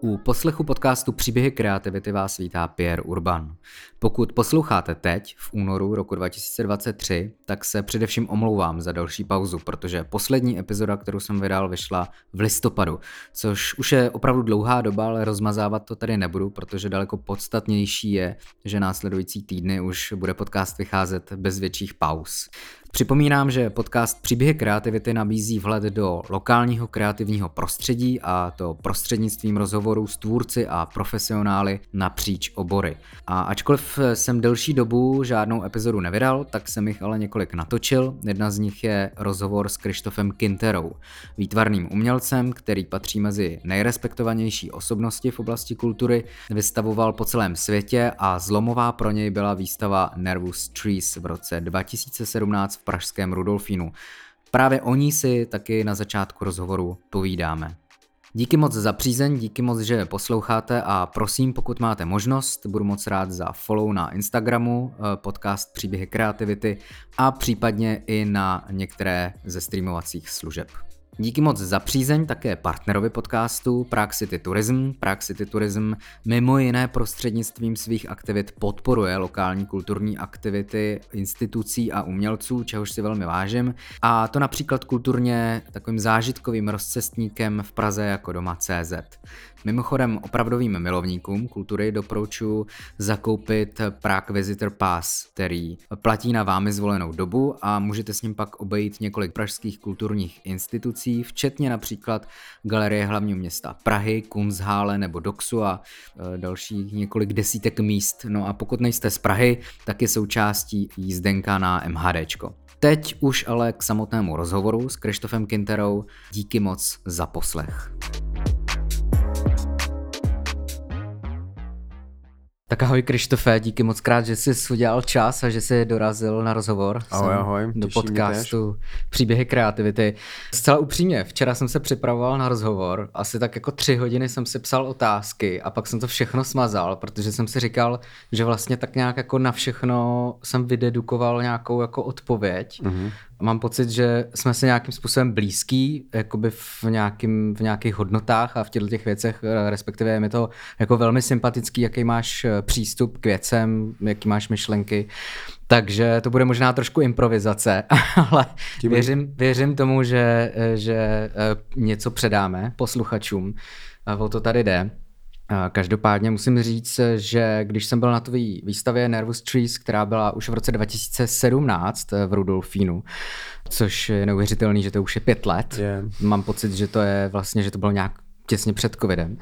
U poslechu podcastu Příběhy kreativity vás vítá Pierre Urban. Pokud posloucháte teď, v únoru roku 2023, tak se především omlouvám za další pauzu, protože poslední epizoda, kterou jsem vydal, vyšla v listopadu, což už je opravdu dlouhá doba, ale rozmazávat to tady nebudu, protože daleko podstatnější je, že následující týdny už bude podcast vycházet bez větších pauz. Připomínám, že podcast Příběhy kreativity nabízí vhled do lokálního kreativního prostředí a to prostřednictvím rozhovorů s tvůrci a profesionály napříč obory. A ačkoliv jsem delší dobu žádnou epizodu nevydal, tak jsem jich ale několik natočil. Jedna z nich je rozhovor s Krištofem Kinterou, výtvarným umělcem, který patří mezi nejrespektovanější osobnosti v oblasti kultury, vystavoval po celém světě a zlomová pro něj byla výstava Nervous Trees v roce 2017 v pražském Rudolfínu. Právě o ní si taky na začátku rozhovoru povídáme. Díky moc za přízeň, díky moc, že posloucháte a prosím, pokud máte možnost, budu moc rád za follow na Instagramu, eh, podcast Příběhy kreativity a případně i na některé ze streamovacích služeb. Díky moc za přízeň také partnerovi podcastu Prague City Tourism. Prague City Tourism mimo jiné prostřednictvím svých aktivit podporuje lokální kulturní aktivity institucí a umělců, čehož si velmi vážím. A to například kulturně takovým zážitkovým rozcestníkem v Praze jako doma CZ. Mimochodem opravdovým milovníkům kultury doporučuji zakoupit Prague Visitor Pass, který platí na vámi zvolenou dobu a můžete s ním pak obejít několik pražských kulturních institucí, včetně například Galerie hlavního města Prahy, Kunsthalle nebo Doxu a e, dalších několik desítek míst. No a pokud nejste z Prahy, tak je součástí jízdenka na MHDčko. Teď už ale k samotnému rozhovoru s Krištofem Kinterou. Díky moc za poslech. Tak ahoj Krištofe, díky moc krát, že jsi udělal čas a že jsi dorazil na rozhovor ahoj, ahoj, do podcastu Příběhy kreativity. Zcela upřímně, včera jsem se připravoval na rozhovor, asi tak jako tři hodiny jsem si psal otázky a pak jsem to všechno smazal, protože jsem si říkal, že vlastně tak nějak jako na všechno jsem vydedukoval nějakou jako odpověď. Mm-hmm. Mám pocit, že jsme se nějakým způsobem blízký, jakoby v, nějakým, v nějakých hodnotách a v těchto těch věcech, respektive je mi to jako velmi sympatický, jaký máš přístup k věcem, jaký máš myšlenky. Takže to bude možná trošku improvizace, ale věřím, věřím tomu, že, že eh, něco předáme posluchačům. O to tady jde. Každopádně musím říct, že když jsem byl na té výstavě Nervous Trees, která byla už v roce 2017 v Rudolfínu, což je neuvěřitelný, že to už je pět let. Yeah. Mám pocit, že to je vlastně, že to bylo nějak těsně před covidem.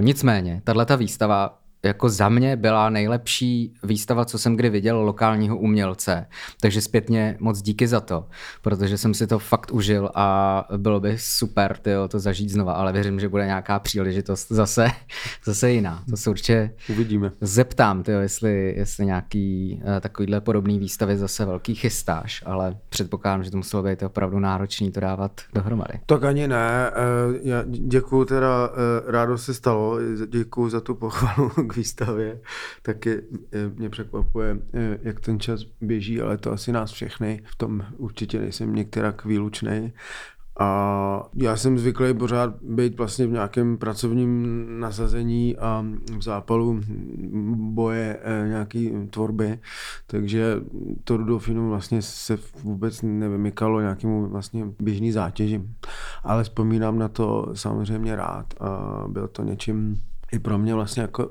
Nicméně, tahle výstava jako za mě byla nejlepší výstava, co jsem kdy viděl lokálního umělce. Takže zpětně moc díky za to, protože jsem si to fakt užil a bylo by super tyjo, to zažít znova, ale věřím, že bude nějaká příležitost zase, zase jiná. To se určitě Uvidíme. zeptám, tyjo, jestli, jestli nějaký uh, takovýhle podobný výstavy zase velký chystáš, ale předpokládám, že to muselo být opravdu náročný to dávat dohromady. Tak ani ne. Eh, já děkuju teda, eh, rádo se stalo, děkuju za tu pochvalu k výstavě, taky mě překvapuje, jak ten čas běží, ale to asi nás všechny. V tom určitě nejsem některak výlučný. A já jsem zvyklý pořád být vlastně v nějakém pracovním nasazení a v zápalu boje e, nějaký tvorby, takže to Rudolfinu vlastně se vůbec nevymykalo nějakému vlastně běžný zátěži. Ale vzpomínám na to samozřejmě rád a byl to něčím i pro mě vlastně jako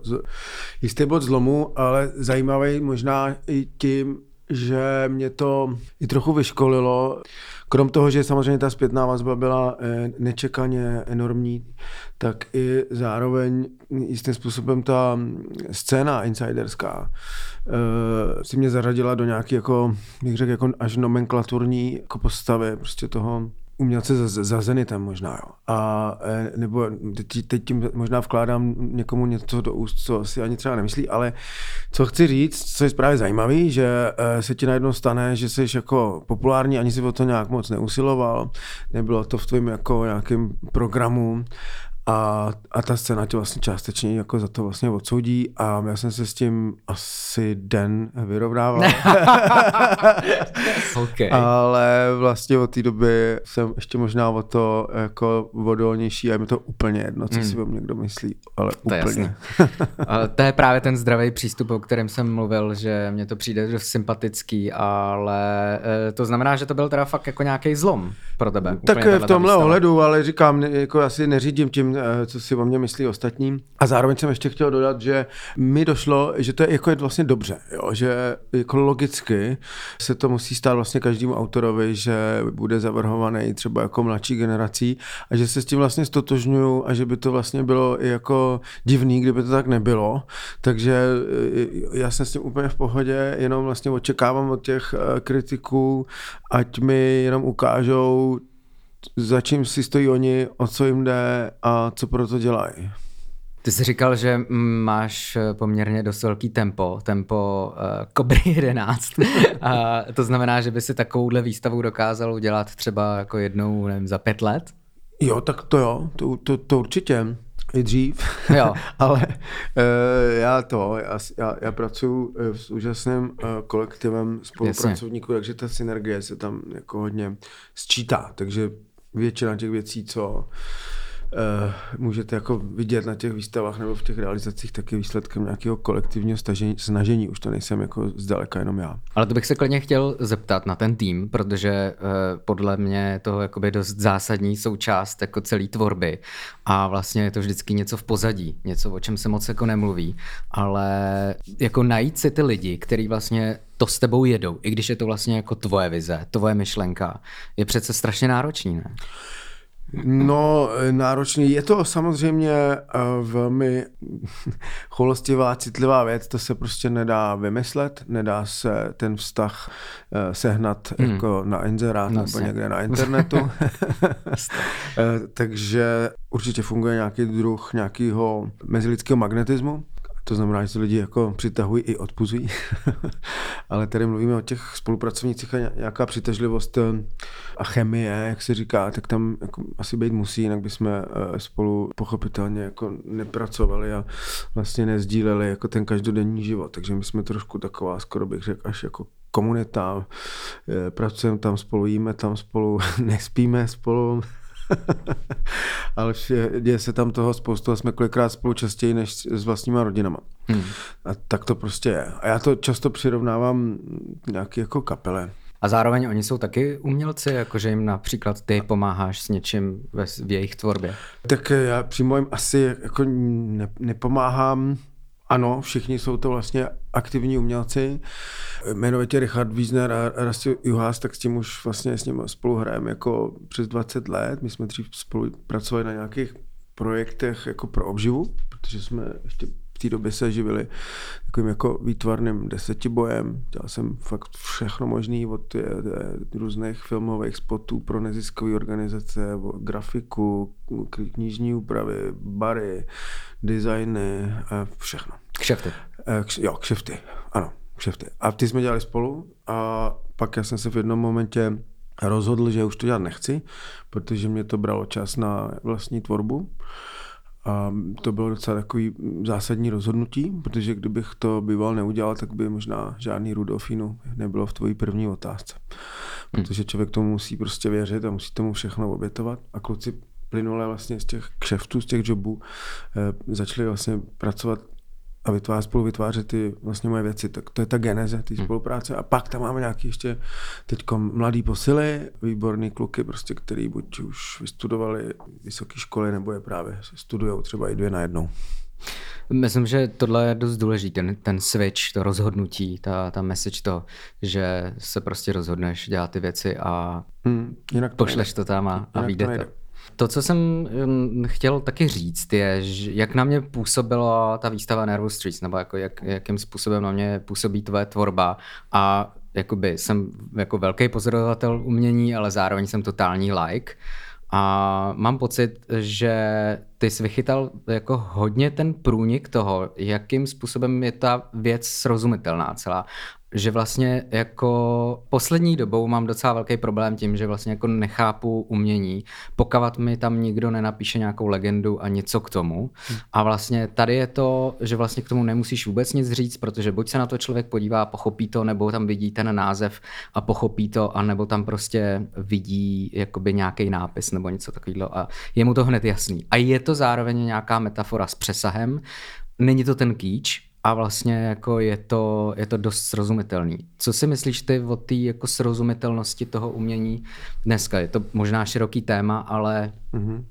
jistý bod zlomu, ale zajímavý možná i tím, že mě to i trochu vyškolilo. Krom toho, že samozřejmě ta zpětná vazba byla eh, nečekaně enormní, tak i zároveň jistým způsobem ta scéna insiderská eh, si mě zaradila do nějaké, jako, bych řekl, jako až nomenklaturní jako postavy prostě toho umělce za, za Zenitem možná, jo. A e, nebo teď, teď tím možná vkládám někomu něco do úst, co si ani třeba nemyslí, ale co chci říct, co je právě zajímavý, že e, se ti najednou stane, že jsi jako populární, ani si o to nějak moc neusiloval, nebylo to v tvém jako nějakém programu A, a ta scéna tě vlastně částečně jako za to vlastně odsoudí a já jsem se s tím asi den vyrovnával. okay. Ale vlastně od té doby jsem ještě možná o to jako odolnější a je mi to úplně jedno, co hmm. si o mě kdo myslí, ale to úplně. Je to je právě ten zdravý přístup, o kterém jsem mluvil, že mně to přijde dost sympatický, ale eh, to znamená, že to byl teda fakt jako nějaký zlom pro tebe. Tak v tomhle ohledu, ale říkám, jako asi neřídím tím, co si o mě myslí ostatní. A zároveň jsem ještě chtěl dodat, že mi došlo, že to je jako je vlastně dobře, jo? že jako logicky se to musí stát vlastně každému autorovi, že bude zavrhovaný třeba jako mladší generací a že se s tím vlastně stotožňuju a že by to vlastně bylo i jako divný, kdyby to tak nebylo. Takže eh, já jsem s tím úplně v pohodě, jenom vlastně očekávám od těch eh, kritiků, ať mi jenom ukážou, za čím si stojí oni, o co jim jde a co pro to dělají. Ty jsi říkal, že máš eh, poměrně dost velký tempo, tempo uh, Cobry 11. a to znamená, že by si takovouhle výstavu dokázal udělat třeba jako jednou nevím, za pět let? Jo, tak to jo, to, to, to určitě. I dřív, jo. ale uh, já to, já, já, já pracuji s úžasným uh, kolektivem spolupracovníků, takže ta synergie se tam jako hodně sčítá, takže většina těch věcí, co uh, můžete jako vidět na těch výstavách nebo v těch realizacích, tak je výsledkem nějakého kolektivního stažení, snažení. Už to nejsem jako zdaleka jenom já. Ale to bych se klidně chtěl zeptat na ten tým, protože uh, podle mě je to jakoby dost zásadní součást jako celé tvorby a vlastně je to vždycky něco v pozadí, něco, o čem se moc jako nemluví, ale jako najít si ty lidi, který vlastně to s tebou jedou, i když je to vlastně jako tvoje vize, tvoje myšlenka, je přece strašně náročný, ne? No, náročný. Je to samozřejmě eh, velmi cholostivá, citlivá věc, to se prostě nedá vymyslet, nedá se ten vztah eh, sehnat hmm. jako na inzerát no, nebo někde na internetu. Eh, takže určitě funguje nějaký druh nějakého mezilidského magnetismu, to znamená, že se lidi jako přitahují i odpuzují. Ale tady mluvíme o těch spolupracovnících a nějaká přitažlivost eh, a chemie, jak se říká, tak tam jako asi být musí, jinak bychom eh, spolu pochopitelně jako nepracovali a vlastně nezdíleli jako ten každodenní život. Takže my jsme trošku taková, skoro bych řekl, až jako komunita. Eh, pracujeme tam spolu, jíme tam spolu, nespíme spolu. ale děje se tam toho spoustu a jsme kolikrát spolu častěji než s vlastníma rodinama. Hmm. A tak to prostě je. A já to často přirovnávám nějaký jako kapele. A zároveň oni jsou taky umělci, jakože jim například ty pomáháš s něčím ve, v jejich tvorbě. Tak já přímo jim asi jako ne, nepomáhám, ano, všichni jsou to vlastně aktivní umělci. Jmenovitě Richard Wiesner a Rasti Juhás, tak s tím už vlastně s ním spolu hrajeme jako přes 20 let. My jsme dřív spolu pracovali na nějakých projektech jako pro obživu, protože jsme ještě v té době se živili takovým jako výtvarným desetibojem. Dělal jsem fakt všechno možné od různých filmových spotů pro neziskové organizace, grafiku, knižní úpravy, bary, designy, všechno. Kšefty. Kš, jo, kšefty, ano, kšefty. A ty jsme dělali spolu a pak já jsem se v jednom momentě rozhodl, že už to dělat nechci, protože mě to bralo čas na vlastní tvorbu. A to bylo docela takový zásadní rozhodnutí, protože kdybych to býval neudělal, tak by možná žádný Rudolfínu nebylo v tvojí první otázce. Protože člověk tomu musí prostě věřit a musí tomu všechno obětovat. A kluci plynule vlastně z těch kšeftů, z těch jobů eh, začali vlastně pracovat a vytvářet, spolu vytvářet ty vlastně moje věci. Tak to je ta geneze té hmm. spolupráce. A pak tam máme nějaký ještě teď mladý posily, výborný kluky, prostě, který buď už vystudovali vysoké školy, nebo je právě studují třeba i dvě na jednou. Myslím, že tohle je dost důležitý, ten, ten switch, to rozhodnutí, ta, ta message to, že se prostě rozhodneš dělat ty věci a hmm, jinak to pošleš nejde. to tam a, a vyjde to. To, co jsem chtěl taky říct, je, jak na mě působila ta výstava Nervous Streets, nebo jako jak, jakým způsobem na mě působí tvoje tvorba a jakoby jsem jako velký pozorovatel umění, ale zároveň jsem totální like. A mám pocit, že ty jsi vychytal jako hodně ten průnik toho, jakým způsobem je ta věc srozumitelná celá. Že vlastně jako poslední dobou mám docela velký problém tím, že vlastně jako nechápu umění, pokud mi tam nikdo nenapíše nějakou legendu a něco k tomu. Hmm. A vlastně tady je to, že vlastně k tomu nemusíš vůbec nic říct, protože buď se na to člověk podívá, pochopí to, nebo tam vidí ten název a pochopí to, a nebo tam prostě vidí jakoby nějaký nápis nebo něco takového a je mu to hned jasný. A je to zároveň nějaká metafora s přesahem, není to ten kýč, a vlastně jako je to, je to dost srozumitelný. Co si myslíš ty o té jako srozumitelnosti toho umění dneska? Je to možná široký téma, ale mm-hmm.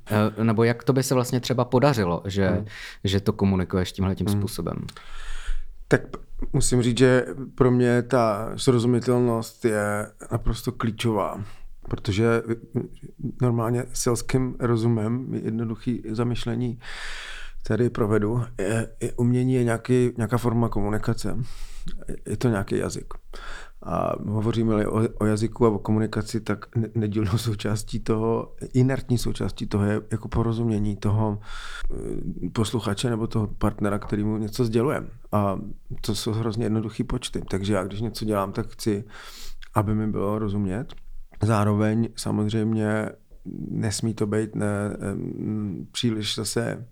nebo jak to by se vlastně třeba podařilo, že, mm. že to komunikuješ tímhle tím mm. způsobem? Tak musím říct, že pro mě ta srozumitelnost je naprosto klíčová, protože normálně selským rozumem, jednoduchý zamyšlení, tady provedu, je, je umění je nějaký, nějaká forma komunikace. Je to nějaký jazyk. A hovoříme-li o, o jazyku a o komunikaci, tak nedílnou součástí toho, inertní součástí toho je jako porozumění toho eh, posluchače nebo toho partnera, který mu něco sděluje. A to jsou hrozně jednoduchý počty. Takže já, když něco dělám, tak chci, aby mi bylo rozumět. Zároveň samozřejmě nesmí to být ne, příliš zase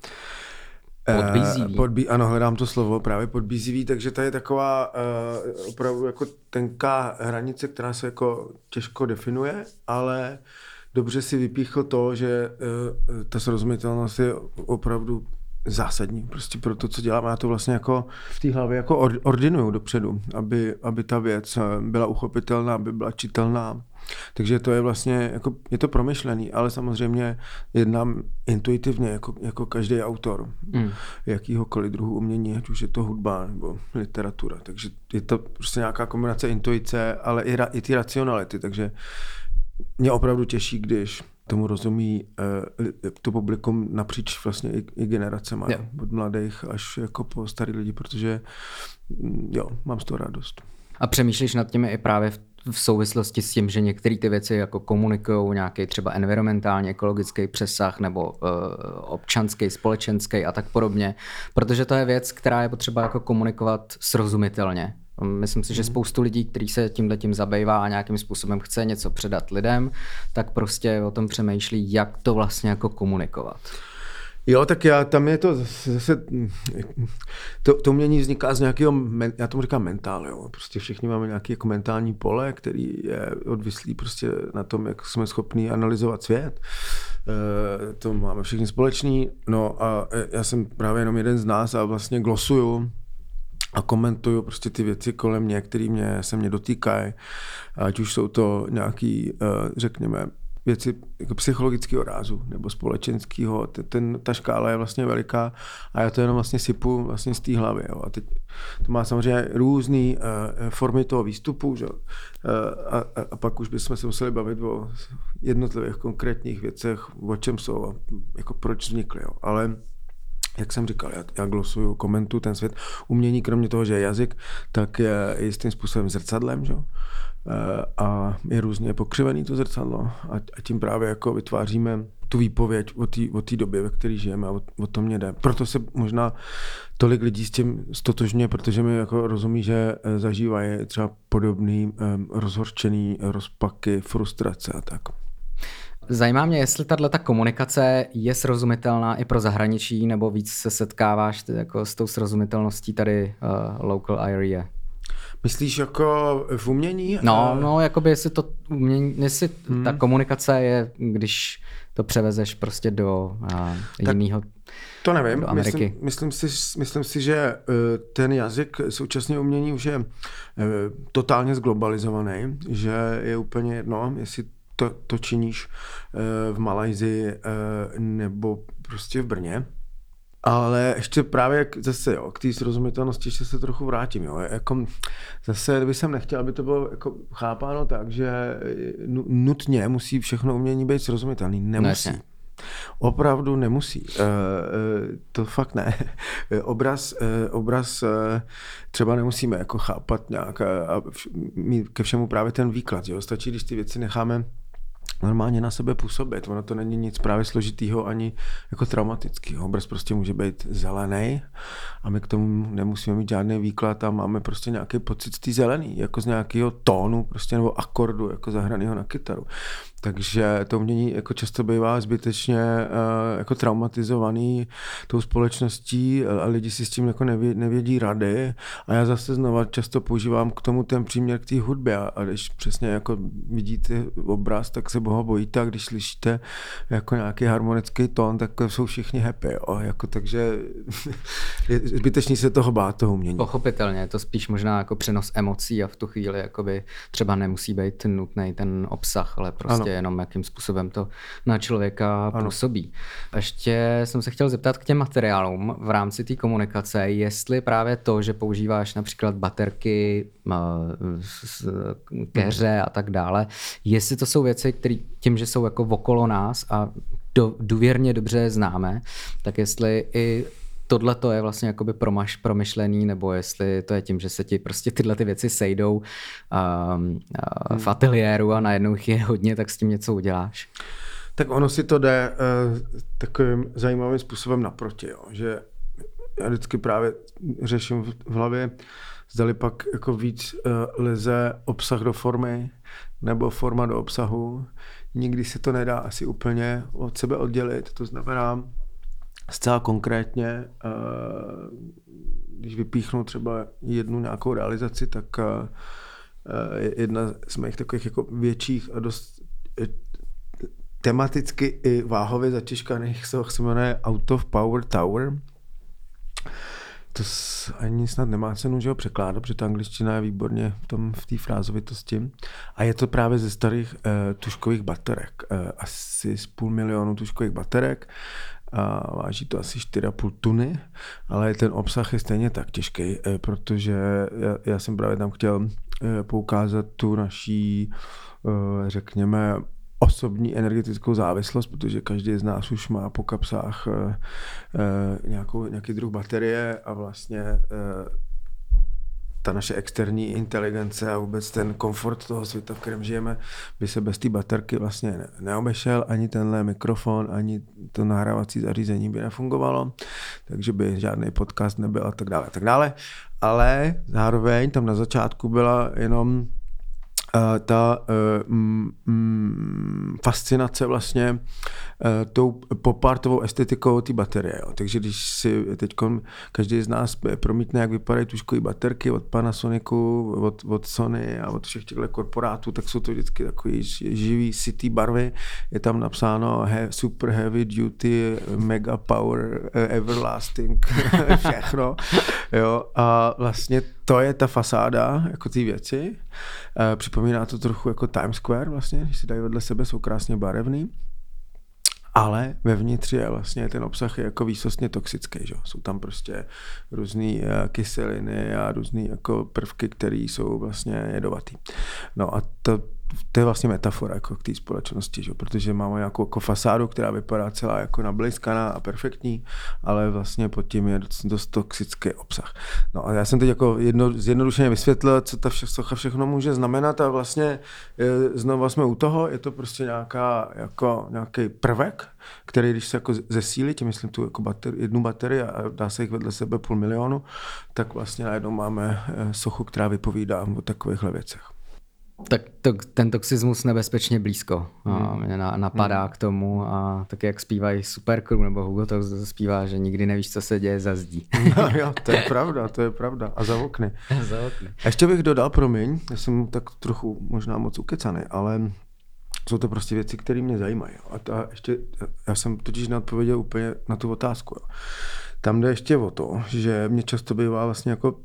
Podbízivý. Podbí, ano, hledám to slovo, právě podbízivý, takže to je taková uh, opravdu jako tenká hranice, která se jako těžko definuje, ale dobře si vypíchl to, že uh, ta srozumitelnost je opravdu zásadní prostě pro to, co dělám. Já to vlastně jako v té hlavě jako ordinuju dopředu, aby, aby ta věc byla uchopitelná, aby byla čitelná takže to je vlastně, jako, je to promyšlený, ale samozřejmě jednám intuitivně, jako, jako každý autor mm. jakýhokoliv druhu umění, ať už je to hudba nebo literatura. Takže je to prostě nějaká kombinace intuice, ale i, ra, i ty racionality, takže mě opravdu těší, když tomu rozumí uh, to publikum napříč vlastně i, i generacema, yeah. od mladých až jako po starý lidi, protože mm, jo, mám z toho radost. A přemýšlíš nad těmi i právě v v souvislosti s tím, že některé ty věci jako komunikují nějaký třeba environmentálně ekologický přesah nebo uh, občanský, společenský a tak podobně, protože to je věc, která je potřeba jako komunikovat srozumitelně. Myslím si, že mhm. spoustu lidí, kteří se tímhle tím zabývá a nějakým způsobem chce něco předat lidem, tak prostě o tom přemýšlí, jak to vlastně jako komunikovat. Jo, tak já, tam je to zase, to, to umění vzniká z nějakého, já tomu říkám mentál, jo. Prostě všichni máme nějaký jako mentální pole, který je odvislý prostě na tom, jak jsme schopni analyzovat svět. E, to máme všichni společný. No a já jsem právě jenom jeden z nás a vlastně glosuju a komentuju prostě ty věci kolem mě, které mě, se mě dotýkají, ať už jsou to nějaký, e, řekněme, věci jako psychologického rázu nebo společenského. Ten, ta škála je vlastně veliká a já to jenom vlastně sypu vlastně z té hlavy. Jo. A teď to má samozřejmě různé uh, formy toho výstupu, že? Uh, a, a, a pak už bychom se museli bavit o jednotlivých konkrétních věcech, o čem jsou a jako proč vznikly. Jo. Ale jak jsem říkal, já, já glosuju, komentuju ten svět. Umění, kromě toho, že je jazyk, tak je jistým způsobem zrcadlem. Že? Eh, a je různě pokřivený to zrcadlo a, a tím právě jako vytváříme tu výpověď o té době, ve které žijeme a o, o tom mě jde. Proto se možná tolik lidí s tím stotožně, protože mi jako rozumí, že eh, zažívají třeba podobný um, rozhorčený rozpaky, frustrace a tak. Zajímá mě, jestli tahle ta komunikace je srozumitelná i pro zahraničí, nebo víc se setkáváš jako s tou srozumitelností tady uh, local area? Myslíš jako v umění? No, no, jakoby jestli to umění, jestli hmm. ta komunikace je, když to převezeš prostě do uh, jiného to nevím, do Ameriky. Myslím, myslím, si, myslím si, že uh, ten jazyk současně umění už je uh, totálně zglobalizovaný, že je úplně jedno, jestli to, to činíš uh, v Malajzii nebo prostě v Brně. Ale ještě právě zase jo, k té srozumitelnosti ještě se trochu vrátím. Jo. Jako, zase bych jsem nechtěl, aby to bylo jako chápáno tak, že nutně musí všechno umění být srozumitelný. Nemusí. Ne, Opravdu nemusí. E, e, to fakt ne. obraz, e, obraz třeba nemusíme jako chápat nějak a mít ke všemu právě ten výklad. Jo. Stačí, když ty věci necháme normálně na sebe působit. Ono to není nic právě složitýho ani jako traumatického. Obraz prostě může být zelený a my k tomu nemusíme mít žádný výklad a máme prostě nějaký pocit z té zelený, jako z nějakého tónu prostě nebo akordu, jako zahraného na kytaru. Takže to umění jako často bývá zbytečně uh, jako traumatizovaný tou společností a lidi si s tím jako nevědí, nevědí rady. A já zase znova často používám k tomu ten příměr k té hudbě. A když přesně jako vidíte obraz, tak se boha bojíte a když slyšíte jako nějaký harmonický tón, tak jsou všichni happy. Jo? Jako, takže je zbytečný se toho bát, toho umění. Pochopitelně, je to spíš možná jako přenos emocí a v tu chvíli jakoby třeba nemusí být nutný ten obsah, ale prostě ano jenom jakým způsobem to na člověka ano. působí. Ještě jsem se chtěl zeptat k těm materiálům v rámci té komunikace, jestli právě to, že používáš například baterky, keře a tak dále, jestli to jsou věci, které tím, že jsou jako okolo nás a do, důvěrně dobře známe, tak jestli i tohle to je vlastně jakoby promaš, promyšlený, nebo jestli to je tím, že se ti prostě tyhle ty věci sejdou um, uh, v ateliéru a najednou jich je hodně, tak s tím něco uděláš? Tak ono si to jde uh, takovým zajímavým způsobem naproti, jo. že já vždycky právě řeším v, v hlavě, zdali pak jako víc uh, leze obsah do formy nebo forma do obsahu. Nikdy se to nedá asi úplně od sebe oddělit, to znamená, Zcela konkrétně, eh, když vypíchnu třeba jednu nějakou realizaci, tak eh, jedna z mých takových jako větších a dost eh, tematicky i váhově zatěžkaných se jmenuje Out of Power Tower. To ani snad nemá cenu, že ho překládat, protože ta angličtina je výborně v, tom, v té frázovitosti. A je to právě ze starých uh, tuškových baterek. Uh, asi z půl milionu tuškových baterek a váží to asi 4,5 tuny, ale ten obsah je stejně tak těžký, eh, protože já, já jsem právě tam chtěl eh, poukázat tu naší, eh, řekněme, osobní energetickou závislost, protože každý z nás už má po kapsách nějakou, nějaký druh baterie a vlastně ta naše externí inteligence a vůbec ten komfort toho světa, v kterém žijeme, by se bez té baterky vlastně neobešel, ani tenhle mikrofon, ani to nahrávací zařízení by nefungovalo, takže by žádný podcast nebyl a tak dále, a tak dále. Ale zároveň tam na začátku byla jenom ta mm, mm, fascinace vlastně uh, tou popartovou estetikou té baterie. Jo. Takže když si teď každý z nás promítne, jak vypadají tuškové baterky od Panasonicu, od, od Sony a od všech těchto korporátů, tak jsou to vždycky takový živý city barvy. Je tam napsáno he, super heavy duty, mega power, everlasting, všechno. Jo. A vlastně to je ta fasáda jako ty věci. E, připomíná to trochu jako Times Square vlastně, když si dají vedle sebe, jsou krásně barevný. Ale vevnitř je vlastně ten obsah je jako výsostně toxický. Že? Jsou tam prostě různé e, kyseliny a různé jako prvky, které jsou vlastně jedovatý. No a to to je vlastně metafora jako k té společnosti, že? protože máme nějakou jako fasádu, která vypadá celá jako nablejskaná a perfektní, ale vlastně pod tím je dost, dost toxický obsah. No a já jsem teď jako jedno, zjednodušeně vysvětlil, co ta vše, socha všechno může znamenat a vlastně je, znovu jsme u toho, je to prostě nějaká, jako nějaký prvek, který když se jako zesílí, tím myslím tu jako bateri, jednu baterii a dá se jich vedle sebe půl milionu, tak vlastně najednou máme eh, sochu, která vypovídá o takovýchhle věcech. Tak to, ten toxismus nebezpečně blízko a mě na, napadá hmm. k tomu a tak jak zpívají Supercrew nebo Hugo to zpívá, že nikdy nevíš, co se děje za zdí. No jo, to je pravda, to je pravda. A za okny. za okny. A ještě bych dodal, promiň, já jsem tak trochu možná moc ukecaný, ale jsou to prostě věci, které mě zajímají. A ta ještě, já jsem totiž neodpověděl úplně na tu otázku. Tam jde ještě o to, že mě často bývá vlastně jako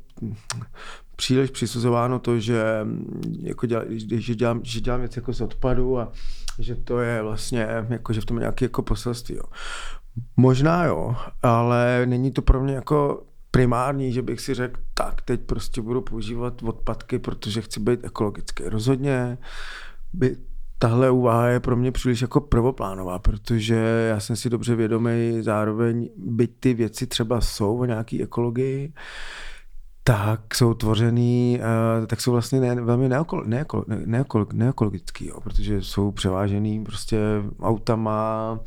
příliš přisuzováno to, že, jako děla, že, dělám, že dělám věci jako z odpadu a že to je vlastně, jako, že v tom je nějaké jako poselství. Jo. Možná jo, ale není to pro mě jako primární, že bych si řekl, tak teď prostě budu používat odpadky, protože chci být ekologický. Rozhodně by tahle úvaha je pro mě příliš jako prvoplánová, protože já jsem si dobře vědomý zároveň, byť ty věci třeba jsou o nějaký ekologii, tak jsou tvořený, uh, tak jsou vlastně ne, velmi neokol, neokol, neokol, neekologický, jo, protože jsou převážený prostě autama,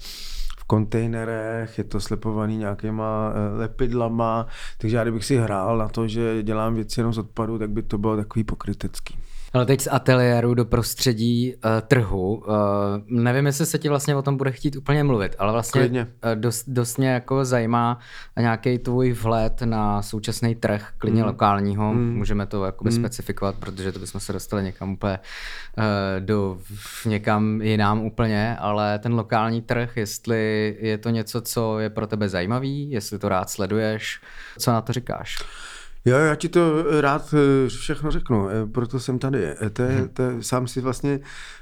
v kontejnerech, je to slepovaný nějakýma uh, lepidlama, takže já kdybych si hrál na to, že dělám věci jenom z odpadu, tak by to bylo takový pokrytecký. Ale teď z ateliéru do prostředí uh, trhu. Uh, nevím, jestli se ti vlastně o tom bude chtít úplně mluvit, ale vlastně uh, dost, dost mě jako zajímá nějaký tvůj vhled na současný trh, klidně mm. lokálního. Mm. Můžeme to jakoby mm. specifikovat, protože to bychom se dostali někam úplně uh, do někam jinam úplně, ale ten lokální trh, jestli je to něco, co je pro tebe zajímavý, jestli to rád sleduješ, co na to říkáš? Jo, já ti to rád eh, všechno řeknu, eh, proto jsem tady. Eh, to je, mhm. to je, sám si vlastně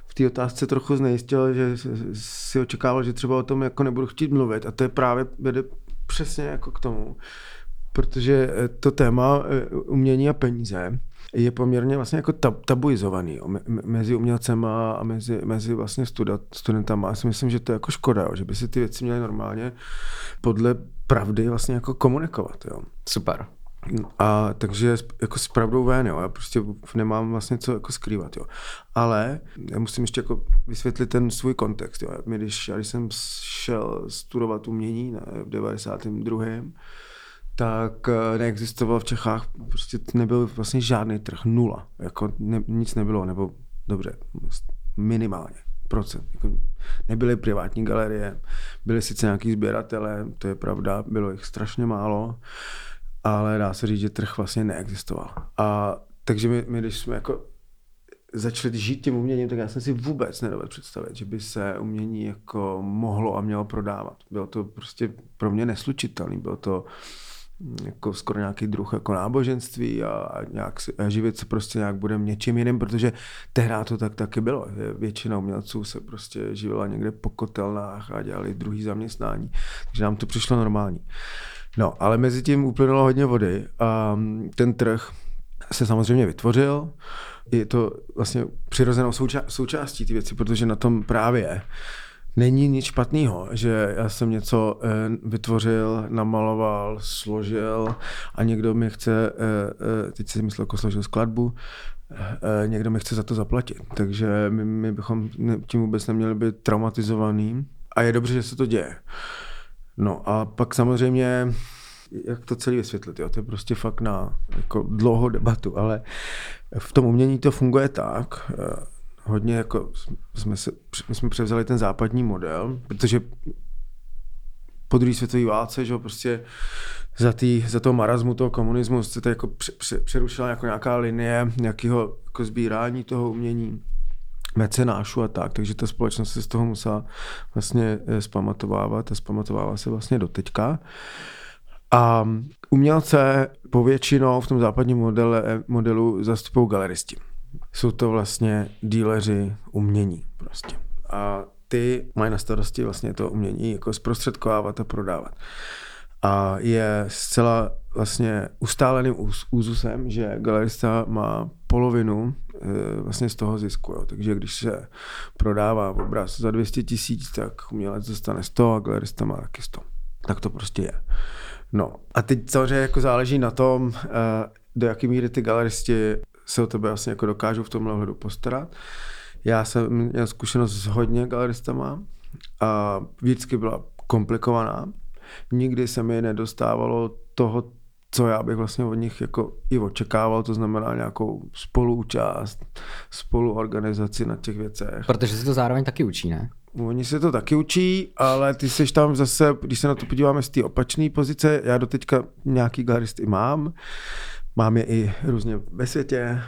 v té otázce trochu znejistil, že si očekával, že třeba o tom jako nebudu chtít mluvit a to je právě vede přesně jako k tomu, protože to téma umění a peníze je poměrně vlastně jako tab, tabuizovaný jo, mezi umělcema a mezi, mezi vlastně student, studentama. Já si myslím, že to je jako škoda, jo, že by si ty věci měly normálně podle pravdy vlastně jako komunikovat. Jo. Super. A takže jako s pravdou ven, jo. Já prostě nemám vlastně co jako skrývat, jo. Ale já musím ještě jako vysvětlit ten svůj kontext, jo. My, když, já když jsem šel studovat umění ne, v 92. tak eh, neexistoval v Čechách, prostě nebyl vlastně žádný trh, nula, jako ne, nic nebylo, nebo dobře, minimálně procent. Jako nebyly privátní galerie, byly sice nějaký sběratele, to je pravda, bylo jich strašně málo, ale dá se říct, že trh vlastně neexistoval. A takže my, my když jsme jako začali žít tím uměním, tak já jsem si vůbec nedovedl představit, že by se umění jako mohlo a mělo prodávat. Bylo to prostě pro mě neslučitelné. Bylo to jako skoro nějaký druh jako náboženství a, a, nějak, a živit se prostě nějak budeme něčím jiným, protože tehdy to tak taky bylo. Většina umělců se prostě živila někde po kotelnách a dělali druhý zaměstnání. Takže nám to přišlo normální. No, ale mezi tím uplynulo hodně vody a ten trh se samozřejmě vytvořil. Je to vlastně přirozenou souča- součástí ty věci, protože na tom právě není nic špatného, že já jsem něco eh, vytvořil, namaloval, složil a někdo mi chce, eh, eh, teď si myslel, jako složil skladbu, někdo mi chce za to zaplatit. Takže my, my bychom tím vůbec neměli být traumatizovaný a je dobře, že se to děje. No a pak samozřejmě, jak to celé vysvětlit, jo? to je prostě fakt na jako dlouhou debatu, ale v tom umění to funguje tak, eh, hodně jako jsme, se, my jsme převzali ten západní model, protože po druhé světové válce, že prostě za, tý, za toho marazmu, toho komunismu se to jako přerušila jako nějaká linie nějakého jako sbírání toho umění mecenášů a tak, takže ta společnost se z toho musela vlastně eh, zpamatovávat a zpamatovává se vlastně do teďka. A umělce povětšinou v tom západním modele, modelu zastupují galeristi. Jsou to vlastně díleři umění prostě. A ty mají na starosti vlastně to umění jako zprostředkovávat a prodávat. A je zcela vlastně ustáleným úzusem, že galerista má polovinu e, vlastně z toho zisku. Jo. Takže když se prodává obraz za 200 tisíc, tak umělec dostane 100 a galerista má taky 100. Tak to prostě je. No a teď samozřejmě jako záleží na tom, e, do jaké míry ty galeristi se o tebe vlastně jako dokážou v tomhle ohledu postarat. Já jsem měl zkušenost s hodně galeristama a vždycky byla komplikovaná. Nikdy se mi nedostávalo toho, co já bych vlastně od nich jako i očekával, to znamená nějakou spoluúčast, spoluorganizaci na těch věcech. Protože se to zároveň taky učí, ne? Oni se to taky učí, ale ty jsi tam zase, když se na to podíváme z té opačné pozice, já do teďka nějaký galeristy mám, mám je i různě ve světě,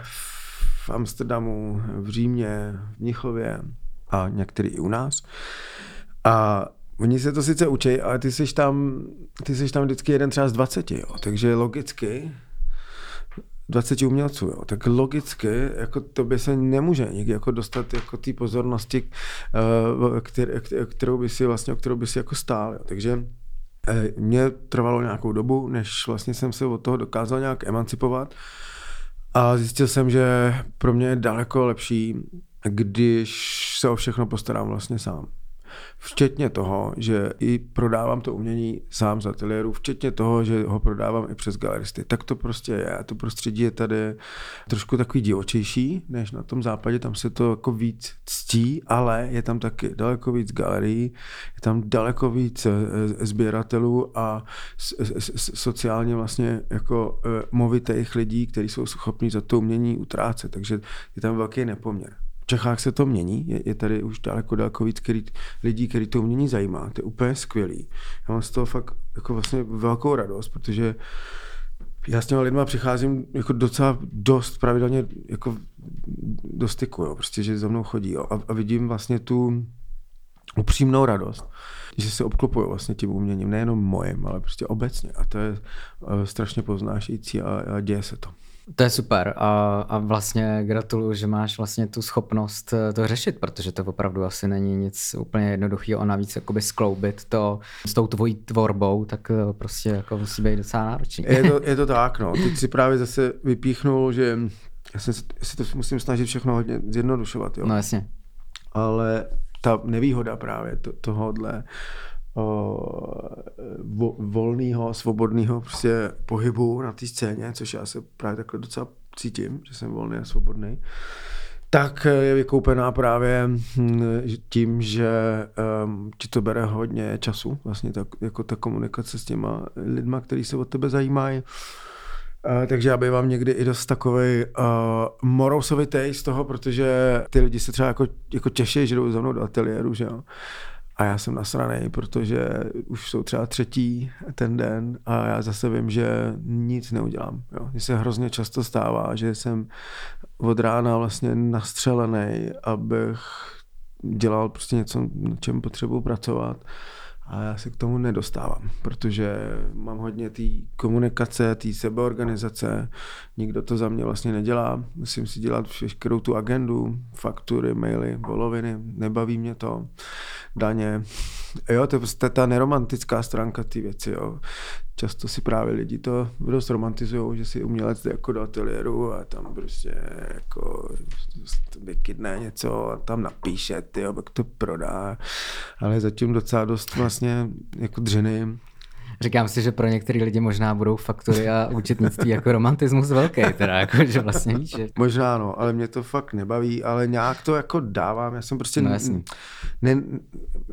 v Amsterdamu, v Římě, v Mnichově a některý i u nás. A Oni se to sice učí, ale ty jsi tam, ty jsi tam vždycky jeden třeba z 20, jo. takže logicky 20 umělců, jo. tak logicky jako to by se nemůže nikdy jako dostat jako té pozornosti, eh, kterou by si vlastně, kterou by si jako stál. Jo. Takže eh, mě trvalo nějakou dobu, než vlastně jsem se od toho dokázal nějak emancipovat a zjistil jsem, že pro mě je daleko lepší, když se o všechno postarám vlastně sám. Včetně toho, že i prodávám to umění sám z ateliéru, včetně toho, že ho prodávám i přes galeristy. Tak to prostě je. To prostředí je tady trošku takový divočejší, než na tom západě, tam se to jako víc ctí, ale je tam taky daleko víc galerií, je tam daleko víc eh, sběratelů a sociálně vlastně jako eh, movitých lidí, kteří jsou schopni za to umění utrácet, takže je tam velký nepoměr. V Čechách se to mění, je, je tady už daleko, daleko víc který, lidí, který to umění zajímá, to je úplně skvělý. Já mám z toho fakt jako vlastně velkou radost, protože já s těma lidma přicházím jako docela dost pravidelně jako do styku, jo, prostě, že za mnou chodí jo, a, a vidím vlastně tu upřímnou radost, že se obklopují vlastně tím uměním, nejenom mojem, ale prostě obecně a to je eh, strašně poznášející a, a děje se to. To je super a, a vlastně gratuluju, že máš vlastně tu schopnost eh, to řešit, protože to opravdu asi není nic úplně jednoduchého a navíc jakoby skloubit to s tou tvojí tvorbou, tak eh, prostě jako musí být docela náročný. Je to, je to tak, no. Teď si právě zase vypíchnul, že já, jsem, já si to musím snažit všechno hodně zjednodušovat, jo. No jasně. Ale ta nevýhoda právě to, tohohle vo, volného, svobodného prostě pohybu na té scéně, což já se právě takhle docela cítím, že jsem volný a svobodný, tak je vykoupená právě hm, tím, že um, ti to bere hodně času, vlastně tak, jako ta komunikace s těma lidma, kteří se o tebe zajímají. Uh, takže já bývám někdy i dost takový uh, morousovitý z toho, protože ty lidi se třeba jako, jako těší, že jdou za mnou do ateliéru, že jo. A já jsem nasraný, protože už jsou třeba třetí ten den a já zase vím, že nic neudělám. Jo. Mně se hrozně často stává, že jsem od rána vlastně nastřelený, abych dělal prostě něco, na čem potřebuji pracovat a já se k tomu nedostávám, protože mám hodně té komunikace, té sebeorganizace, nikdo to za mě vlastně nedělá, musím si dělat všechnou tu agendu, faktury, maily, voloviny, nebaví mě to, daně. Jo, to je prostě ta neromantická stránka ty věci, jo. Často si právě lidi to dost romantizují, že si umělec jde jako do ateliéru a tam prostě jako vykydne něco a tam napíše, ty pak to prodá, ale zatím docela dost vlastně jako dřiny Říkám si, že pro některé lidi možná budou faktory a účetnictví jako romantismus velký, teda jako, že vlastně víš, že... Možná no, ale mě to fakt nebaví, ale nějak to jako dávám, já jsem prostě... No, ne,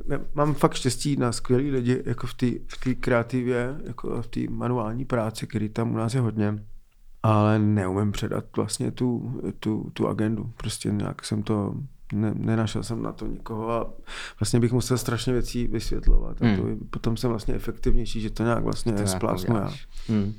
ne, mám fakt štěstí na skvělý lidi, jako v té v kreativě, jako v té manuální práci, který tam u nás je hodně ale neumím předat vlastně tu, tu, tu agendu. Prostě nějak jsem to ne, nenašel jsem na to nikoho a vlastně bych musel strašně věcí vysvětlovat. Hmm. A to, hmm. potom jsem vlastně efektivnější, že to nějak vlastně to splásnu já. Hmm.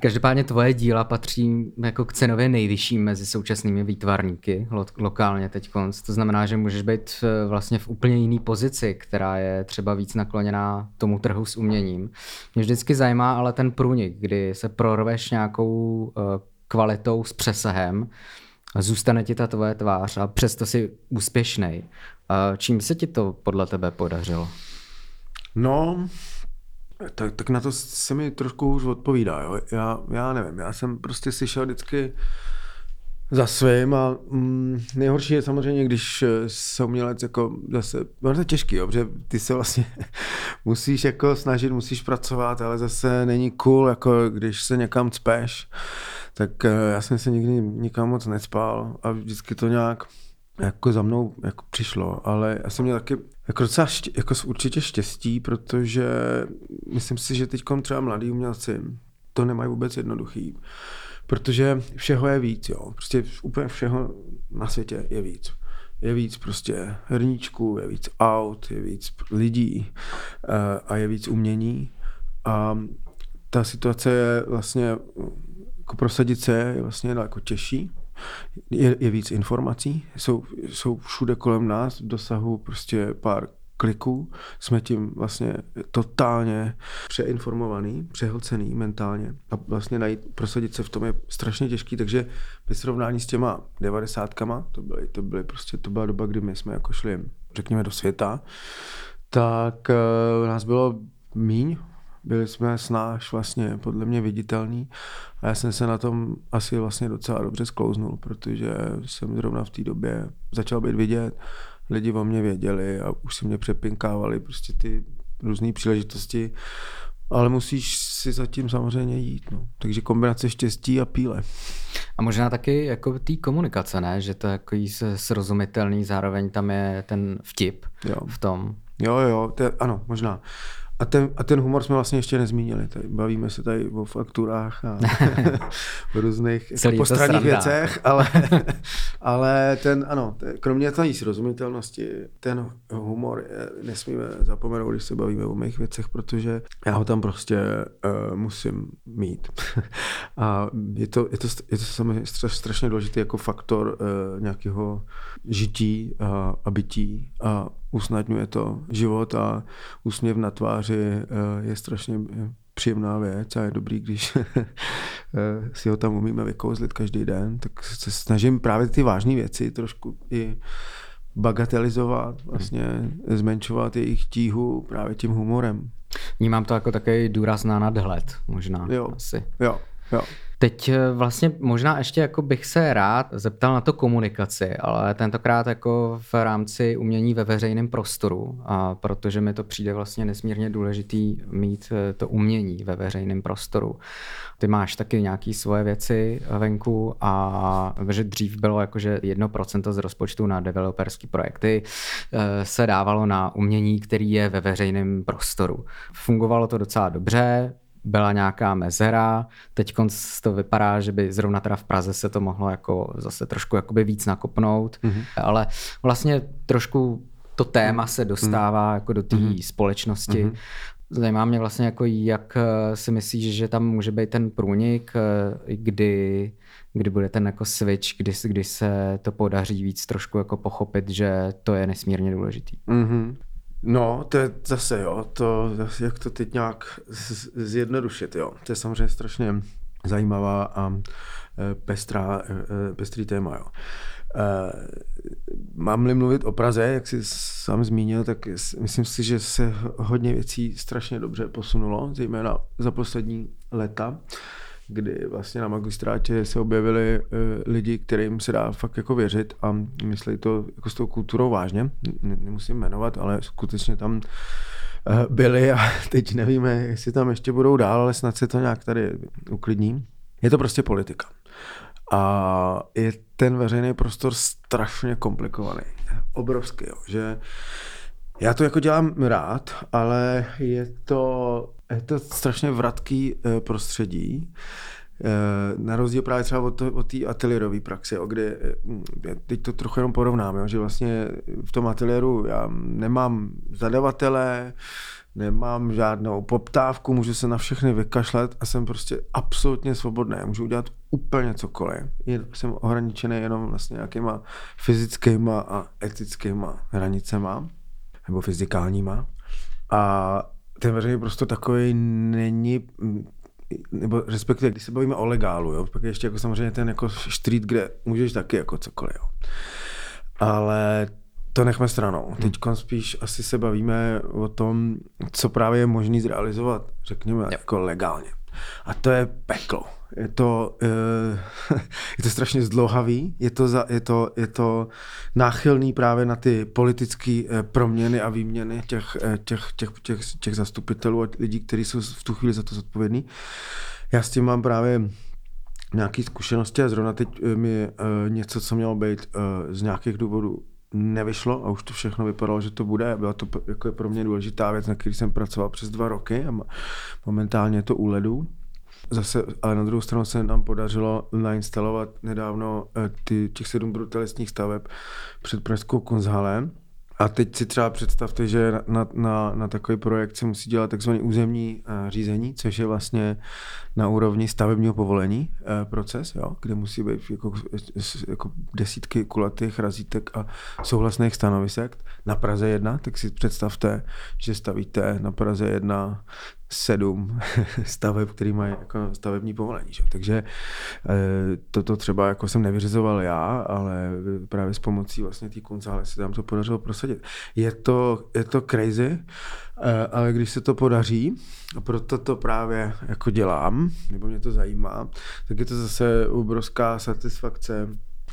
Každopádně tvoje díla patří jako k cenově nejvyšším mezi současnými výtvarníky lo- lokálně teď. To znamená, že můžeš být eh, vlastně v úplně jiný pozici, která je třeba víc nakloněná tomu trhu s uměním. Mě vždycky zajímá ale ten průnik, kdy se prorveš nějakou uh, kvalitou s přesahem, zůstane ti ta tvoje tvář a přesto si úspěšný. Čím se ti to podle tebe podařilo? No, tak, tak na to se mi trošku už odpovídá. Jo. Já, já nevím, já jsem prostě si šel vždycky za svým a mm, nejhorší je samozřejmě, když se umělec jako zase, no to je těžký, jo, protože ty se vlastně musíš jako snažit, musíš pracovat, ale zase není cool, jako když se někam cpeš, tak eh, já jsem se nikdy nikam moc necpal a vždycky to nějak jako za mnou jako přišlo, ale já jsem měl taky jako docela ště, jako určitě štěstí, protože myslím si, že teď třeba mladí umělci to nemají vůbec jednoduchý, protože všeho je víc, jo. Prostě úplně všeho na světě je víc. Je víc prostě hrníčků, je víc aut, je víc lidí eh, a je víc umění. A ta situace je vlastně jako prosadit se je vlastně daleko těžší. Je, je víc informací, jsou, jsou všude kolem nás, v dosahu prostě pár kliků, jsme tím vlastně totálně přeinformovaný, přehlcený mentálně a vlastně najít, prosadit se v tom je strašně těžký, takže ve srovnání s těma devadesátkama, to byly, to byly prostě, to byla doba, kdy my jsme jako šli, řekněme, do světa, tak uh, nás bylo míň, byli jsme snáš vlastně podle mě viditelný a já jsem se na tom asi vlastně docela dobře sklouznul, protože jsem zrovna v té době začal být vidět, lidi o mě věděli a už si mě přepinkávali prostě ty různé příležitosti, ale musíš si zatím samozřejmě jít. No. Takže kombinace štěstí a píle. A možná taky jako té komunikace, ne? Že to je jako srozumitelný, zároveň tam je ten vtip jo. v tom. Jo, jo, to je, ano, možná. A ten, a ten humor jsme vlastně ještě nezmínili. Tady bavíme se tady o fakturách a o různých jako postranních věcech, ale, ale ten, ano, kromě té srozumitelnosti, ten humor je, nesmíme zapomenout, když se bavíme o mých věcech, protože já ho tam prostě uh, musím mít. a je to, je to, je to samozřejmě strašně důležitý jako faktor uh, nějakého žití a, a bytí a usnadňuje to život a úsměv na tváři eh, je strašně eh, příjemná věc a je dobrý, když eh, si ho tam umíme vykouzlit každý den, tak se snažím právě ty vážné věci trošku i bagatelizovat, vlastně zmenšovat jejich tíhu právě tím humorem. Vnímám to jako takový důraz na nadhled, možná. Jo, asi. jo, jo. Teď eh, vlastně možná ještě jako bych se rád zeptal na to komunikaci, ale tentokrát jako v rámci umění ve veřejném prostoru, a protože mi to přijde vlastně nesmírně důležitý mít eh, to umění ve veřejném prostoru. Ty máš taky nějaké svoje věci venku a že dřív bylo jakože 1% z rozpočtu na developerské projekty eh, se dávalo na umění, který je ve veřejném prostoru. Fungovalo to docela dobře, byla nějaká mezera, teď to vypadá, že by zrovna teda v Praze se to mohlo jako zase trošku jakoby víc nakopnout, mm-hmm. ale vlastně trošku to téma se dostává mm-hmm. jako do té mm-hmm. společnosti. Mm-hmm. Zajímá mě vlastně jako jak eh, si myslíš, že tam může být ten průnik, eh, kdy, kdy bude ten jako switch, kdy, kdy se to podaří víc trošku jako pochopit, že to je nesmírně důležitý. Mm-hmm. No, to je zase, jo, to, jak to teď nějak zjednodušit, jo. To je samozřejmě strašně zajímavá a e, pestrá, e, e, pestrý téma, jo. Mám-li mluvit o Praze, jak jsi sám zmínil, tak myslím si, že se hodně věcí strašně dobře posunulo, zejména za poslední léta kdy vlastně na magistrátě se objevili uh, lidi, kterým se dá fakt jako věřit a myslí to jako s tou kulturou vážně. Nemusím jmenovat, ale skutečně tam uh, byli a teď nevíme, jestli tam ještě budou dál, ale snad se to nějak tady uklidní. Je to prostě politika. A je ten veřejný prostor strašně komplikovaný. Obrovský, jo, že já to jako dělám rád, ale je to, je to strašně vratký eh, prostředí. Eh, na rozdíl právě třeba od, od té ateliérové praxe, jo, kde eh, teď to trochu jenom porovnám, jo, že vlastně v tom ateliéru já nemám zadavatele, nemám žádnou poptávku, můžu se na všechny vykašlet a jsem prostě absolutně svobodný. Můžu udělat úplně cokoliv. Jsem ohraničený jenom vlastně nějakýma fyzickýma a etickýma hranicema nebo fyzikálníma. A ten veřejný prostor takový není, nebo respektive, když se bavíme o legálu, jo, pak je ještě jako samozřejmě ten jako street, kde můžeš taky jako cokoliv, jo. Ale to nechme stranou. Hmm. Teď spíš asi se bavíme o tom, co právě je možné zrealizovat, řekněme, jako legálně. A to je peklo je to, eh, je to strašně zdlouhavý, je to, za, je, to, je to náchylný právě na ty politické eh, proměny a výměny těch, eh, těch, těch, těch, těch zastupitelů a lidí, kteří jsou v tu chvíli za to zodpovědní. Já s tím mám právě nějaké zkušenosti a zrovna teď mi něco, co mělo být z nějakých důvodů nevyšlo a už to všechno vypadalo, že to bude. Byla to jako pro mě důležitá věc, na který jsem pracoval přes dva roky a momentálně je to u ledu. Zase, ale na druhou stranu se nám podařilo nainstalovat nedávno eh, ty, těch sedm brutalistních staveb před Pražskou konzhalem. A teď si třeba představte, že na, na, na takový projekt se musí dělat takzvaný územní uh, řízení, což je vlastně na úrovni stavebního povolení uh, proces, jo, kde musí být jako, jako desítky kulatých razítek a souhlasných stanovisek. Na Praze 1, tak si představte, že stavíte na Praze 1 sedm staveb, který mají jako stavební povolení. Že? Takže e, toto třeba jako jsem nevyřizoval já, ale právě s pomocí vlastně té konzále se tam to podařilo prosadit. Je to, je to crazy, e, ale když se to podaří, a proto to právě jako dělám, nebo mě to zajímá, tak je to zase obrovská satisfakce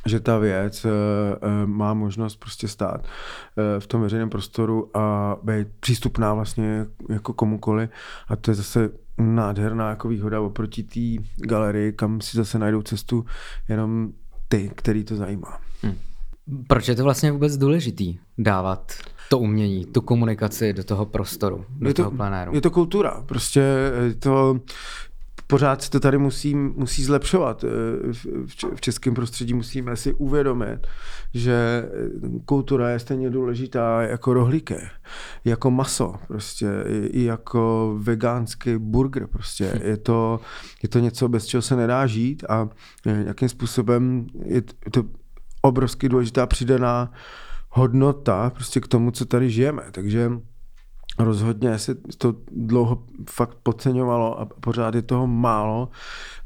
že ta věc uh, uh, má možnost prostě stát uh, v tom veřejném prostoru a být přístupná vlastně jako komukoli a to je zase nádherná jako výhoda oproti té galerii, kam si zase najdou cestu jenom ty, který to zajímá. Hmm. Proč je to vlastně vůbec důležitý dávat to umění, tu komunikaci do toho prostoru, do je to, toho plenéru? Je to kultura, prostě to, pořád se to tady musí, musí zlepšovat. V českém prostředí musíme si uvědomit, že kultura je stejně důležitá jako rohlíky, jako maso, prostě i jako vegánský burger. Prostě. Hm. Je, to, je to něco, bez čeho se nedá žít a nějakým způsobem je to obrovsky důležitá přidaná hodnota prostě k tomu, co tady žijeme. Takže rozhodně se to dlouho fakt podceňovalo a pořád je toho málo.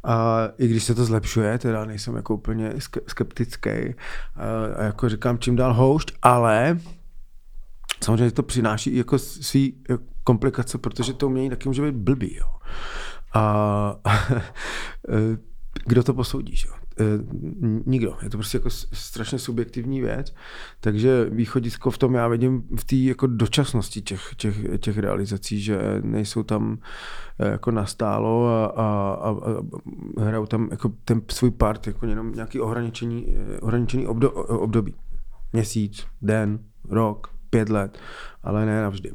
A i když se to zlepšuje, teda nejsem jako úplně skeptický a, a jako říkám čím dál houšť, ale samozřejmě to přináší jako svý komplikace, protože to umění taky může být blbý. Jo. A kdo to posoudí? Jo? Eh, nikdo. Je to prostě jako strašně subjektivní věc, takže východisko v tom já vidím v té jako dočasnosti těch, těch, těch realizací, že nejsou tam eh, jako nastálo a, a, a, a hrajou tam jako ten svůj part, jako jenom nějaký ohraničený, eh, ohraničený obdo, období. Měsíc, den, rok, pět let, ale ne navždy.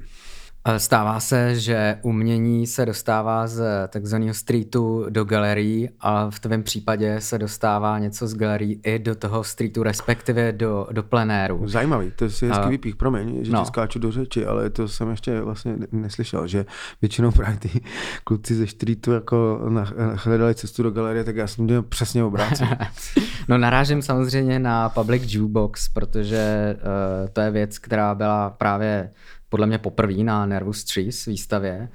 Stává se, že umění se dostává z takzvaného streetu do galerií a v tvém případě se dostává něco z galerií i do toho streetu, respektive do, do plenéru. Zajímavý, to je hezký uh, výpích, promiň, že no. skáču do řeči, ale to jsem ještě vlastně neslyšel, že většinou právě ty kluci ze streetu jako hledali cestu do galerie, tak já jsem to přesně obrácený. no narážím samozřejmě na Public Jukebox, protože uh, to je věc, která byla právě podle mě poprvé na Nervous Trees výstavě.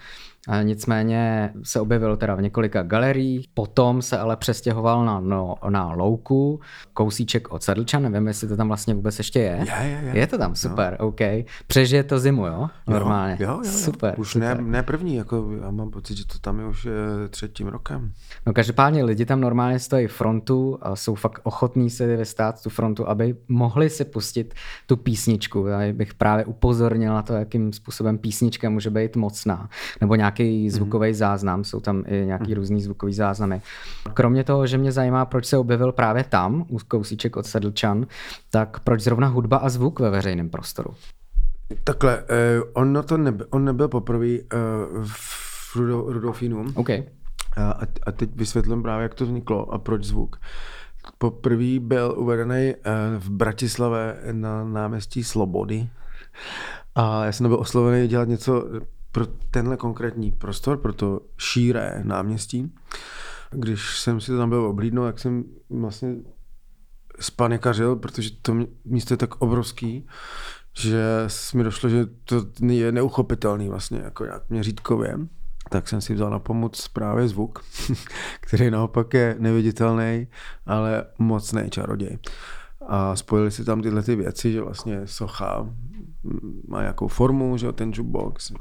Nicméně se objevil teda v několika galeriích, potom se ale přestěhoval na, no, na Louku, kousíček od Sedlčan, nevím, jestli to tam vlastně vůbec ještě je. Je, je, je. je to tam, super, no. OK. Přežije to zimu, jo? Normálně. Jo, jo, jo, super. Už super. Ne, ne první, jako já mám pocit, že to tam je už třetím rokem. No každopádně lidi tam normálně stojí frontu a jsou fakt ochotní si vystát tu frontu, aby mohli si pustit tu písničku. Já bych právě upozornil na to, jakým způsobem písnička může být mocná. Nebo nějak nějaký mhm. zvukový mm. záznam, jsou tam i nějaký mm. různý zvukový záznamy. Kromě toho, že mě zajímá, proč se objevil právě tam, u kousíček od Sedlčan, tak proč zrovna hudba a zvuk ve veřejném prostoru? Takhle, eh, on, to nebyl, on nebyl poprvé eh, v Rudo, Rudolfínu. Okay. A, a teď vysvětlím právě, jak to vzniklo a proč zvuk. Poprvé byl uvedený eh, v Bratislavě na náměstí Slobody. A já jsem byl oslovený dělat něco pro tenhle konkrétní prostor, pro to šíré náměstí. Když jsem si to tam byl oblídnout, tak jsem vlastně spanikařil, protože to místo je tak obrovský, že mi došlo, že to je neuchopitelný vlastně, jako nějak měřítkově. Tak jsem si vzal na pomoc právě zvuk, který naopak je neviditelný, ale mocný čaroděj. A spojili si tam tyhle ty věci, že vlastně socha má nějakou formu, že ten jukebox. E,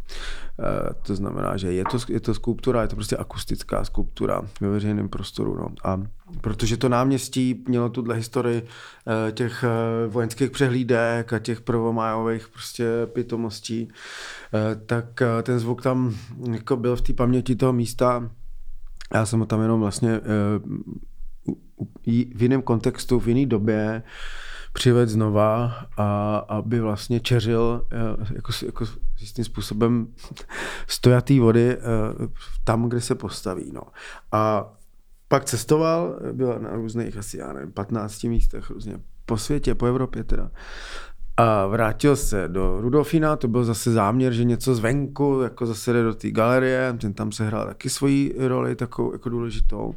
to znamená, že je to, je to skulptura, je to prostě akustická skulptura ve veřejném prostoru. No. A protože to náměstí mělo tuhle historii e, těch e, vojenských přehlídek a těch prvomájových prostě pitomostí, e, tak e, ten zvuk tam jako byl v té paměti toho místa. Já jsem ho tam jenom vlastně e, v jiném kontextu, v jiné době přived znova a aby vlastně čeřil eh, jako, jako jistým způsobem stojatý vody eh, tam, kde se postaví. No. A pak cestoval, byl na různých asi, já nevím, 15 místech různě po světě, po Evropě teda. A vrátil se do Rudolfina, to byl zase záměr, že něco zvenku, jako zase jde do té galerie, ten tam se hrál taky svoji roli takovou jako důležitou.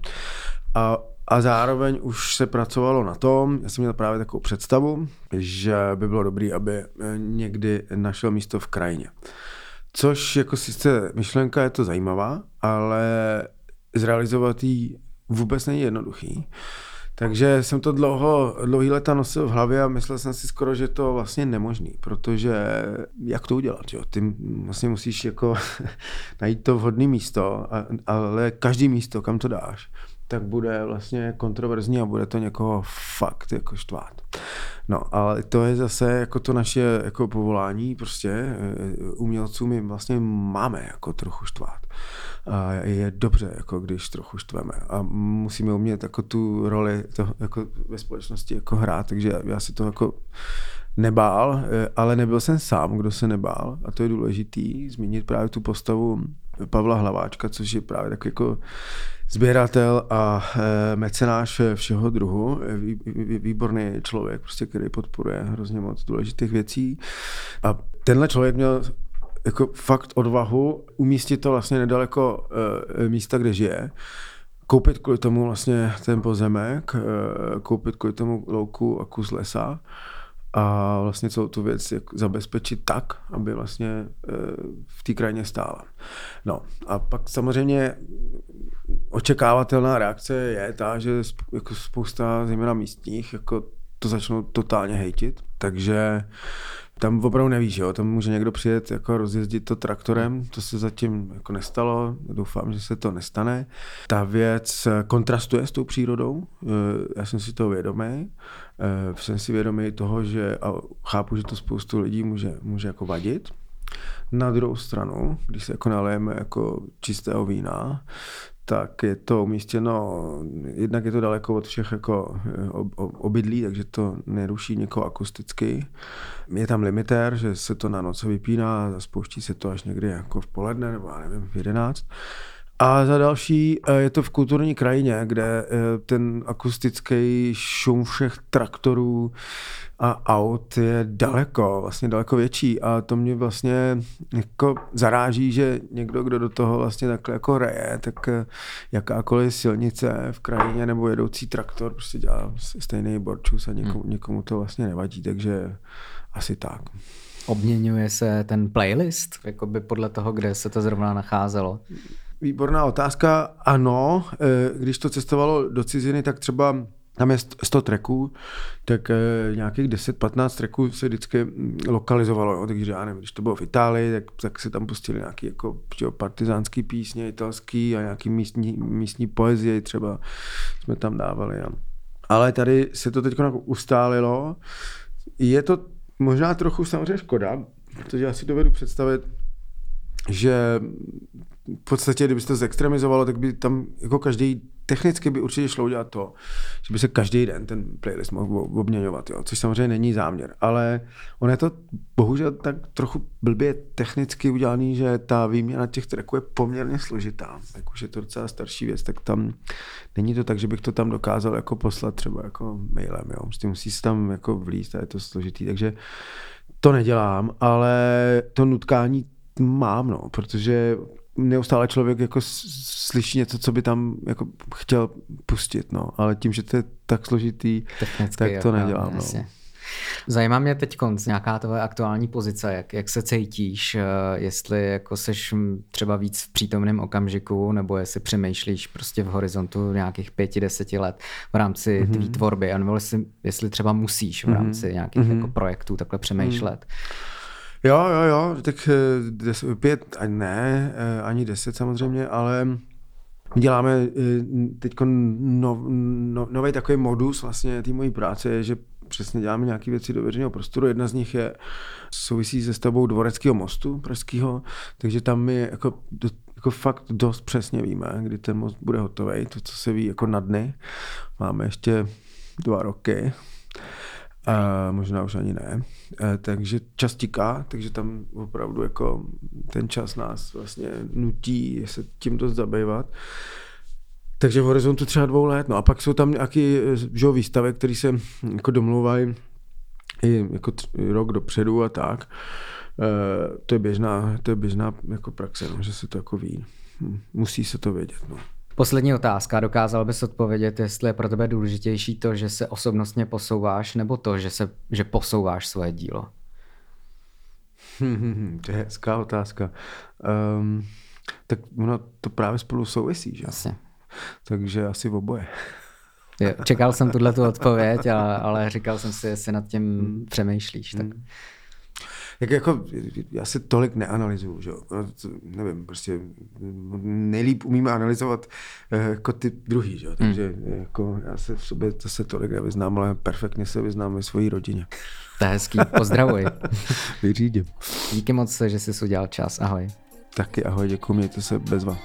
A a zároveň už se pracovalo na tom, já jsem měl právě takovou představu, že by bylo dobré, aby eh, někdy našel místo v krajině. Což jako sice myšlenka je to zajímavá, ale zrealizovat ji vůbec není jednoduchý. Takže jsem to dlouho, dlouhý leta nosil v hlavě a myslel jsem si skoro, že to vlastně nemožný, protože jak to udělat, jo? Ty vlastně musíš jako najít to vhodné místo, ale každý místo, kam to dáš, tak bude vlastně kontroverzní a bude to někoho fakt jako štvát. No, ale to je zase jako to naše jako povolání, prostě eh, umělců my vlastně máme jako trochu štvát. A je dobře, jako když trochu štveme. A musíme umět jako tu roli to, jako ve společnosti jako hrát, takže já si to jako nebál, eh, ale nebyl jsem sám, kdo se nebál a to je důležitý, zmínit právě tu postavu Pavla Hlaváčka, což je právě takový jako sběratel a e, mecenáš všeho druhu, výborný člověk, prostě, který podporuje hrozně moc důležitých věcí. A tenhle člověk měl jako fakt odvahu umístit to vlastně nedaleko e, místa, kde žije, koupit kvůli tomu vlastně ten pozemek, koupit kvůli tomu louku a kus lesa a vlastně celou tu věc jak zabezpečit tak, aby vlastně e, v té krajině stála. No a pak samozřejmě očekávatelná reakce je ta, že jako spousta zejména místních jako to začnou totálně hejtit, takže tam opravdu nevíš, jo, tam může někdo přijet jako rozjezdit to traktorem, to se zatím jako nestalo, doufám, že se to nestane. Ta věc kontrastuje s tou přírodou, eh, já jsem si toho vědomý, eh, jsem si vědomý toho, že a chápu, že to spoustu lidí může, může jako vadit, na druhou stranu, když se jako nalejeme jako čistého vína, tak je to umístěno, jednak je to daleko od všech jako eh, obydlí, takže to neruší někoho akusticky. Je tam limitér, že se to na noc vypíná a spouští se to až někdy jako v poledne nebo já nevím, v 11. A za další eh, je to v kulturní krajině, kde eh, ten akustický šum všech traktorů a aut je daleko, vlastně daleko větší a to mě vlastně jako zaráží, že někdo, kdo do toho vlastně takhle jako reje, tak eh, jakákoliv silnice v krajině nebo jedoucí traktor prostě dělá stejný borčus a někomu, hmm. někomu to vlastně nevadí, takže asi tak. Obměňuje se ten playlist, jakoby podle toho, kde se to zrovna nacházelo? Výborná otázka. Ano, eh, když to cestovalo do ciziny, tak třeba tam je 100 tracků, tak e, nějakých 10-15 tracků se vždycky mm, lokalizovalo, jo? takže já nevím, když to bylo v Itálii, tak, tak se tam pustili nějaký jako jo, partizánský písně, italský a nějaký místní, místní poezie třeba jsme tam dávali. Jo? Ale tady se to teď ustálilo. Je to možná trochu samozřejmě škoda, protože já si dovedu představit, že v podstatě, kdyby se to zextremizovalo, tak by tam jako každý technicky by určitě šlo udělat to, že by se každý den ten playlist mohl obměňovat, jo, což samozřejmě není záměr, ale on je to bohužel tak trochu blbě technicky udělaný, že ta výměna těch tracků je poměrně složitá. Jak už je to docela starší věc, tak tam není to tak, že bych to tam dokázal jako poslat třeba jako mailem, jo. Prostě musí se tam jako vlíst a je to složitý, takže to nedělám, ale to nutkání mám, no, protože neustále člověk jako slyší něco, co by tam jako chtěl pustit, no, ale tím, že to je tak složitý, Technicky, tak to jako, nedělám, no. Zajímá mě teď konc nějaká tvoje aktuální pozice, jak, jak se cítíš, eh, jestli jako seš třeba víc v přítomném okamžiku, nebo jestli přemýšlíš prostě v horizontu nějakých pěti, deseti let v rámci mm-hmm. tvý tvorby, nebo jestli, jestli třeba musíš v mhm. rámci nějakých mm-hmm. jako projektů takhle přemýšlet. Mm-hmm. Jo, jo, jo, tak eh, des, pět, ne, eh, ani deset samozřejmě, ale děláme eh, teď no, no, nový takový modus vlastně té mojí práce je, že přesně děláme nějaké věci do veřejného prostoru. Jedna z nich je souvisí se stavbou Dvoreckého mostu pražského, takže tam my jako, do, jako fakt dost přesně víme, kdy ten most bude hotový, to, co se ví jako na dny. Máme ještě dva roky, možná už ani ne. A takže čas tiká, takže tam opravdu jako ten čas nás vlastně nutí se tím dost zabývat. Takže v horizontu třeba dvou let. No a pak jsou tam nějaký že, výstavy, které se jako domluvají i jako tři, rok dopředu a tak. E, to je běžná, to je běžná jako praxe, no, že se to jako ví. Hm, musí se to vědět. No. Poslední otázka. Dokázal bys odpovědět, jestli je pro tebe důležitější to, že se osobnostně posouváš, nebo to, že, se, že posouváš svoje dílo? to je hezká otázka. Um, tak ono to právě spolu souvisí, že? Asi. Takže asi v oboje. Jo, čekal jsem tuhle tu odpověď, ale, ale říkal jsem si, jestli nad tím hmm. přemýšlíš. Tak. Hmm. Jak jako, já se tolik neanalyzuju, že jo, No, nevím, prostě nejlíp umím analyzovat eh, jako ty druhý, že jo, takže jako já se v sobě zase tolik nevyznám, ale perfektně se vyznám ve svojí rodině. To je hezký, pozdravuj. Vyřídím. Díky moc, že jsi udělal čas, ahoj. Taky ahoj, děkuji, mějte se bez vás.